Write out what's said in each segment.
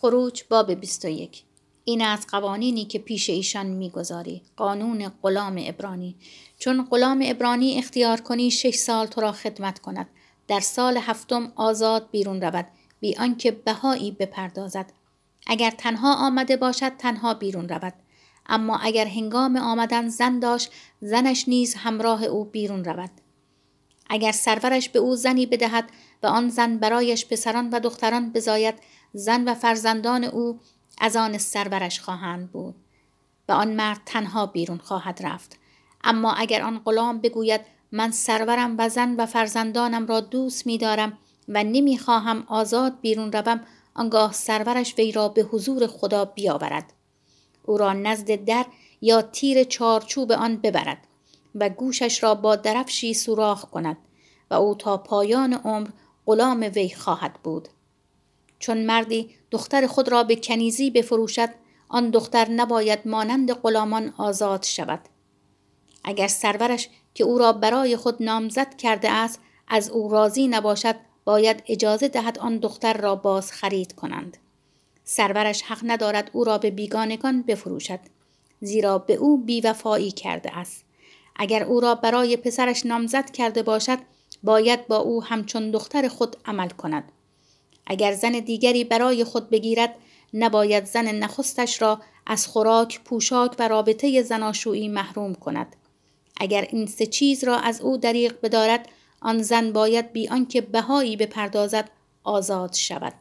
خروج باب 21 این از قوانینی که پیش ایشان می‌گذاری. قانون غلام ابرانی چون غلام ابرانی اختیار کنی شش سال تو را خدمت کند. در سال هفتم آزاد بیرون رود. بی آنکه بهایی بپردازد. اگر تنها آمده باشد تنها بیرون رود. اما اگر هنگام آمدن زن داشت زنش نیز همراه او بیرون رود. اگر سرورش به او زنی بدهد و آن زن برایش پسران و دختران بزاید زن و فرزندان او از آن سرورش خواهند بود و آن مرد تنها بیرون خواهد رفت. اما اگر آن غلام بگوید من سرورم و زن و فرزندانم را دوست می دارم و نمی خواهم آزاد بیرون روم آنگاه سرورش وی را به حضور خدا بیاورد. او را نزد در یا تیر چارچوب آن ببرد و گوشش را با درفشی سوراخ کند و او تا پایان عمر غلام وی خواهد بود. چون مردی دختر خود را به کنیزی بفروشد آن دختر نباید مانند غلامان آزاد شود. اگر سرورش که او را برای خود نامزد کرده است از او راضی نباشد باید اجازه دهد آن دختر را باز خرید کنند. سرورش حق ندارد او را به بیگانگان بفروشد زیرا به او بیوفایی کرده است. اگر او را برای پسرش نامزد کرده باشد باید با او همچون دختر خود عمل کند. اگر زن دیگری برای خود بگیرد نباید زن نخستش را از خوراک، پوشاک و رابطه زناشویی محروم کند. اگر این سه چیز را از او دریغ بدارد آن زن باید بی آنکه بهایی بپردازد آزاد شود.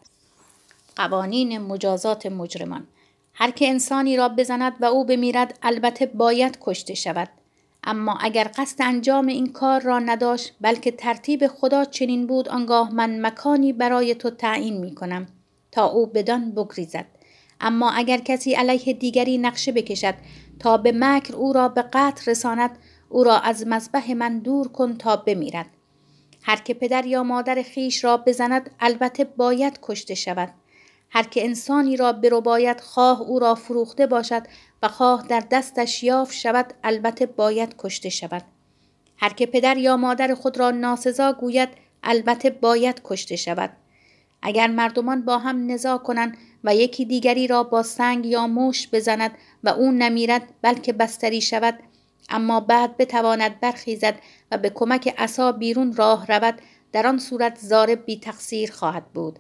قوانین مجازات مجرمان هر که انسانی را بزند و او بمیرد البته باید کشته شود اما اگر قصد انجام این کار را نداشت بلکه ترتیب خدا چنین بود آنگاه من مکانی برای تو تعیین می کنم تا او بدان بگریزد. اما اگر کسی علیه دیگری نقشه بکشد تا به مکر او را به قتل رساند او را از مذبح من دور کن تا بمیرد. هر که پدر یا مادر خیش را بزند البته باید کشته شود. هر که انسانی را باید خواه او را فروخته باشد و خواه در دستش یافت شود البته باید کشته شود. هر که پدر یا مادر خود را ناسزا گوید البته باید کشته شود. اگر مردمان با هم نزا کنند و یکی دیگری را با سنگ یا موش بزند و او نمیرد بلکه بستری شود اما بعد بتواند برخیزد و به کمک عصا بیرون راه رود در آن صورت زارب بی تقصیر خواهد بود.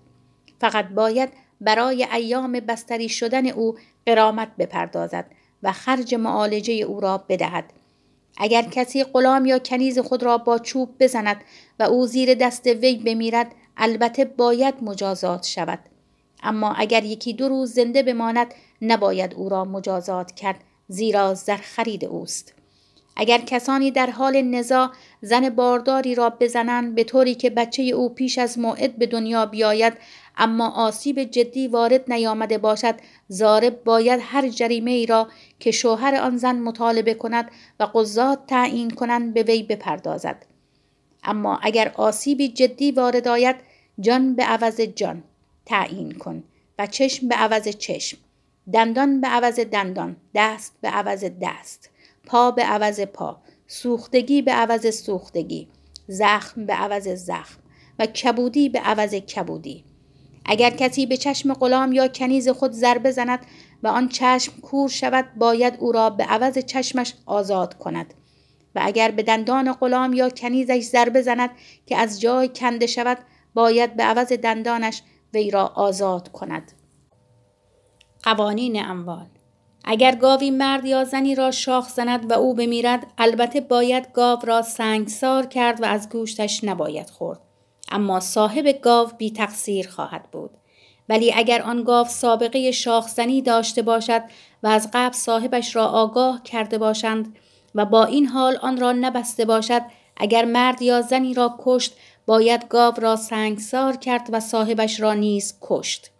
فقط باید برای ایام بستری شدن او قرامت بپردازد و خرج معالجه او را بدهد. اگر کسی غلام یا کنیز خود را با چوب بزند و او زیر دست وی بمیرد البته باید مجازات شود. اما اگر یکی دو روز زنده بماند نباید او را مجازات کرد زیرا زر خرید اوست. اگر کسانی در حال نزا زن بارداری را بزنند به طوری که بچه او پیش از موعد به دنیا بیاید اما آسیب جدی وارد نیامده باشد. زارب باید هر جریمه ای را که شوهر آن زن مطالبه کند و قضات تعیین کنند به وی بپردازد. اما اگر آسیبی جدی وارد آید جان به عوض جان تعیین کن و چشم به عوض چشم دندان به عوض دندان دست به عوض دست پا به عوض پا سوختگی به عوض سوختگی زخم به عوض زخم و کبودی به عوض کبودی. اگر کسی به چشم غلام یا کنیز خود ضربه زند و آن چشم کور شود باید او را به عوض چشمش آزاد کند. و اگر به دندان غلام یا کنیزش ضربه زند که از جای کنده شود باید به عوض دندانش وی را آزاد کند. قوانین اموال اگر گاوی مرد یا زنی را شاخ زند و او بمیرد البته باید گاو را سنگسار کرد و از گوشتش نباید خورد. اما صاحب گاو بی تقصیر خواهد بود. ولی اگر آن گاو سابقه شاخزنی داشته باشد و از قبل صاحبش را آگاه کرده باشند و با این حال آن را نبسته باشد اگر مرد یا زنی را کشت باید گاو را سنگسار کرد و صاحبش را نیز کشت.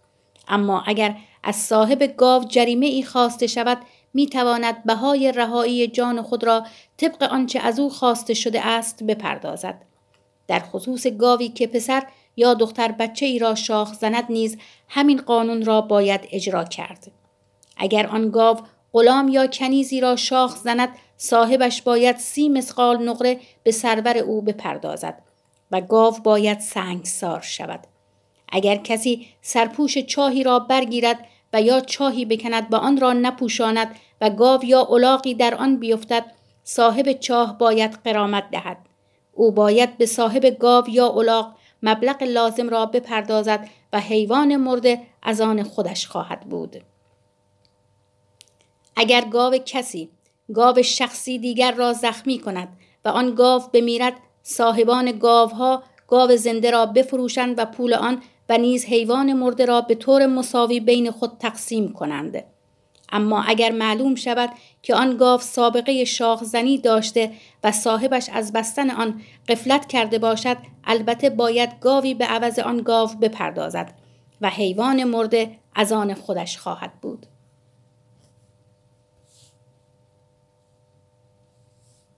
اما اگر از صاحب گاو جریمه ای خواسته شود می تواند بهای رهایی جان خود را طبق آنچه از او خواسته شده است بپردازد. در خصوص گاوی که پسر یا دختر بچه ای را شاخ زند نیز همین قانون را باید اجرا کرد. اگر آن گاو غلام یا کنیزی را شاخ زند صاحبش باید سی مسقال نقره به سرور او بپردازد و گاو باید سنگسار شود. اگر کسی سرپوش چاهی را برگیرد و یا چاهی بکند و آن را نپوشاند و گاو یا الاغی در آن بیفتد صاحب چاه باید قرامت دهد او باید به صاحب گاو یا الاغ مبلغ لازم را بپردازد و حیوان مرده از آن خودش خواهد بود. اگر گاو کسی گاو شخصی دیگر را زخمی کند و آن گاو بمیرد صاحبان گاوها گاو زنده را بفروشند و پول آن و نیز حیوان مرده را به طور مساوی بین خود تقسیم کنند. اما اگر معلوم شود که آن گاو سابقه شاخزنی داشته و صاحبش از بستن آن قفلت کرده باشد البته باید گاوی به عوض آن گاو بپردازد و حیوان مرده از آن خودش خواهد بود.